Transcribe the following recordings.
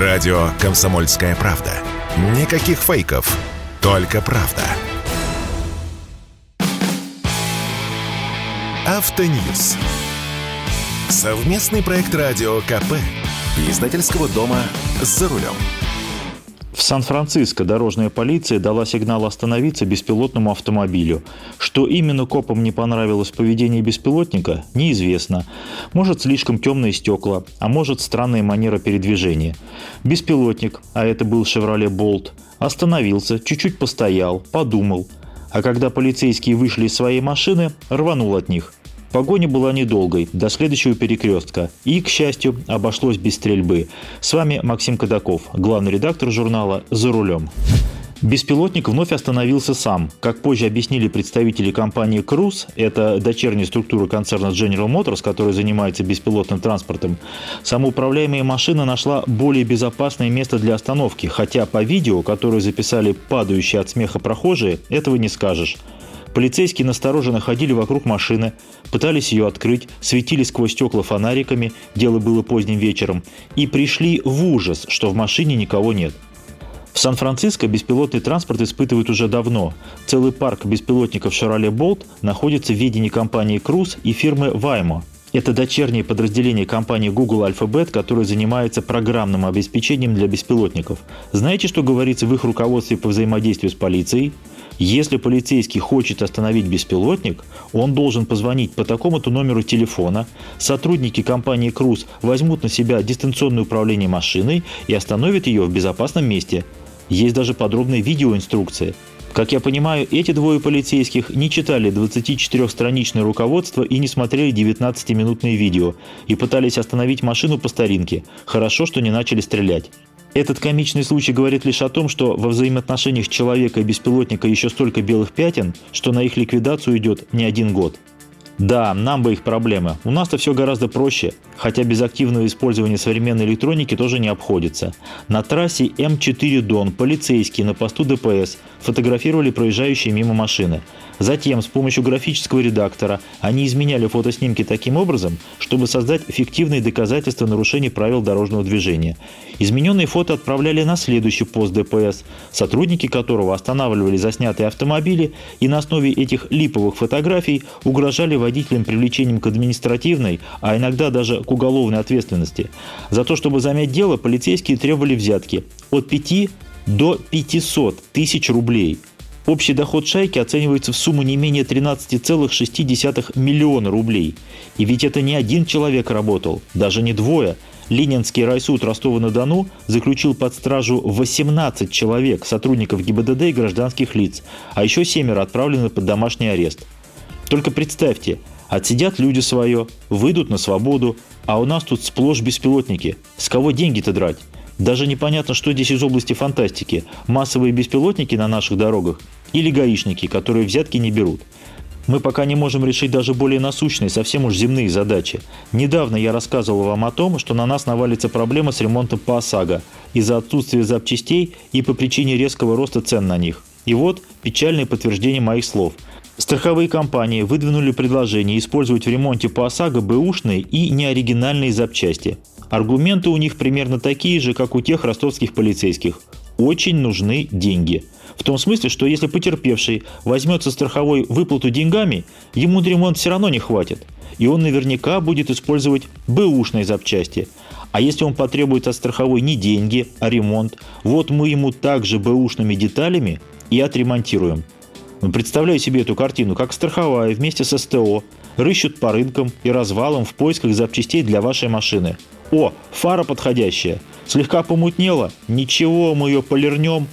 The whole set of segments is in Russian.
Радио «Комсомольская правда». Никаких фейков, только правда. Автоньюз. Совместный проект радио КП. Издательского дома «За рулем». В Сан-Франциско дорожная полиция дала сигнал остановиться беспилотному автомобилю. Что именно копам не понравилось поведении беспилотника, неизвестно. Может, слишком темные стекла, а может, странная манера передвижения. Беспилотник, а это был «Шевроле Болт», остановился, чуть-чуть постоял, подумал. А когда полицейские вышли из своей машины, рванул от них – Погоня была недолгой, до следующего перекрестка. И, к счастью, обошлось без стрельбы. С вами Максим Кадаков, главный редактор журнала «За рулем». Беспилотник вновь остановился сам. Как позже объяснили представители компании Cruise, это дочерняя структура концерна General Motors, которая занимается беспилотным транспортом, самоуправляемая машина нашла более безопасное место для остановки, хотя по видео, которое записали падающие от смеха прохожие, этого не скажешь. Полицейские настороженно ходили вокруг машины, пытались ее открыть, светили сквозь стекла фонариками, дело было поздним вечером, и пришли в ужас, что в машине никого нет. В Сан-Франциско беспилотный транспорт испытывают уже давно. Целый парк беспилотников Chevrolet Bolt находится в ведении компании Cruise и фирмы Waymo. Это дочернее подразделение компании Google Alphabet, которое занимается программным обеспечением для беспилотников. Знаете, что говорится в их руководстве по взаимодействию с полицией? Если полицейский хочет остановить беспилотник, он должен позвонить по такому-то номеру телефона, сотрудники компании «Круз» возьмут на себя дистанционное управление машиной и остановят ее в безопасном месте. Есть даже подробная видеоинструкция. Как я понимаю, эти двое полицейских не читали 24-страничное руководство и не смотрели 19-минутные видео, и пытались остановить машину по старинке. Хорошо, что не начали стрелять. Этот комичный случай говорит лишь о том, что во взаимоотношениях человека и беспилотника еще столько белых пятен, что на их ликвидацию идет не один год. Да, нам бы их проблемы. У нас-то все гораздо проще, хотя без активного использования современной электроники тоже не обходится. На трассе М4 Дон полицейские на посту ДПС фотографировали проезжающие мимо машины. Затем с помощью графического редактора они изменяли фотоснимки таким образом, чтобы создать фиктивные доказательства нарушения правил дорожного движения. Измененные фото отправляли на следующий пост ДПС, сотрудники которого останавливали заснятые автомобили и на основе этих липовых фотографий угрожали водителям привлечением к административной, а иногда даже к уголовной ответственности. За то, чтобы замять дело, полицейские требовали взятки от 5 до 500 тысяч рублей – Общий доход шайки оценивается в сумму не менее 13,6 миллиона рублей. И ведь это не один человек работал, даже не двое. Ленинский райсуд Ростова-на-Дону заключил под стражу 18 человек, сотрудников ГИБДД и гражданских лиц, а еще семеро отправлены под домашний арест. Только представьте, отсидят люди свое, выйдут на свободу, а у нас тут сплошь беспилотники. С кого деньги-то драть? Даже непонятно, что здесь из области фантастики. Массовые беспилотники на наших дорогах или гаишники, которые взятки не берут. Мы пока не можем решить даже более насущные, совсем уж земные задачи. Недавно я рассказывал вам о том, что на нас навалится проблема с ремонтом по ОСАГО из-за отсутствия запчастей и по причине резкого роста цен на них. И вот печальное подтверждение моих слов. Страховые компании выдвинули предложение использовать в ремонте по ОСАГО бэушные и неоригинальные запчасти. Аргументы у них примерно такие же, как у тех ростовских полицейских. Очень нужны деньги. В том смысле, что если потерпевший возьмется страховой выплату деньгами, ему ремонт все равно не хватит. И он наверняка будет использовать бэушные запчасти. А если он потребует от страховой не деньги, а ремонт, вот мы ему также бэушными деталями и отремонтируем. Ну, представляю себе эту картину, как страховая вместе с СТО рыщут по рынкам и развалам в поисках запчастей для вашей машины. О, фара подходящая. Слегка помутнела. Ничего, мы ее полирнем.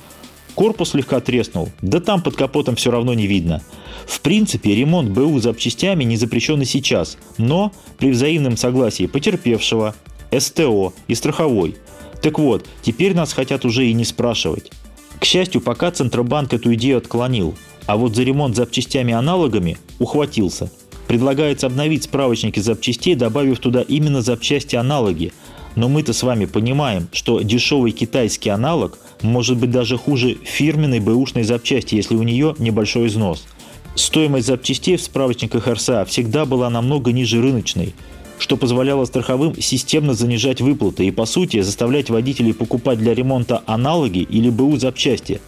Корпус слегка треснул. Да там под капотом все равно не видно. В принципе, ремонт БУ запчастями не запрещен и сейчас, но при взаимном согласии потерпевшего, СТО и страховой. Так вот, теперь нас хотят уже и не спрашивать. К счастью, пока Центробанк эту идею отклонил, а вот за ремонт запчастями-аналогами ухватился. Предлагается обновить справочники запчастей, добавив туда именно запчасти-аналоги. Но мы-то с вами понимаем, что дешевый китайский аналог может быть даже хуже фирменной бэушной запчасти, если у нее небольшой износ. Стоимость запчастей в справочниках РСА всегда была намного ниже рыночной. что позволяло страховым системно занижать выплаты и, по сути, заставлять водителей покупать для ремонта аналоги или БУ запчасти.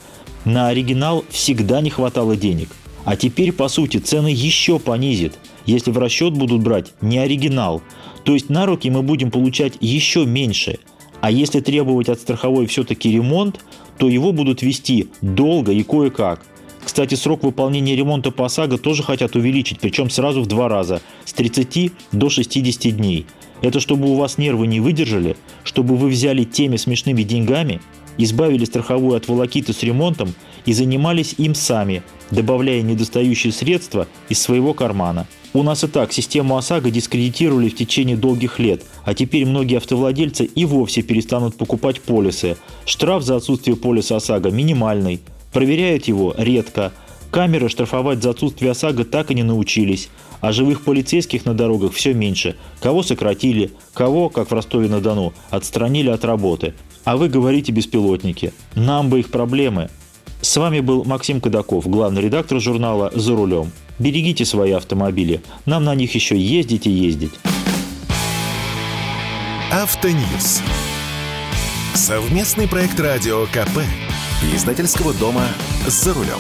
На оригинал всегда не хватало денег. А теперь, по сути, цены еще понизит, если в расчет будут брать не оригинал. То есть на руки мы будем получать еще меньше. А если требовать от страховой все-таки ремонт, то его будут вести долго и кое-как – кстати, срок выполнения ремонта по ОСАГО тоже хотят увеличить, причем сразу в два раза, с 30 до 60 дней. Это чтобы у вас нервы не выдержали, чтобы вы взяли теми смешными деньгами, избавили страховую от волокиты с ремонтом и занимались им сами, добавляя недостающие средства из своего кармана. У нас и так систему ОСАГО дискредитировали в течение долгих лет, а теперь многие автовладельцы и вовсе перестанут покупать полисы. Штраф за отсутствие полиса ОСАГО минимальный – Проверяют его редко. Камеры штрафовать за отсутствие ОСАГО так и не научились. А живых полицейских на дорогах все меньше. Кого сократили, кого, как в Ростове-на-Дону, отстранили от работы. А вы говорите беспилотники. Нам бы их проблемы. С вами был Максим Кадаков, главный редактор журнала «За рулем». Берегите свои автомобили. Нам на них еще ездить и ездить. Автоньюз. Совместный проект радио КП. Издательского дома «За рулем».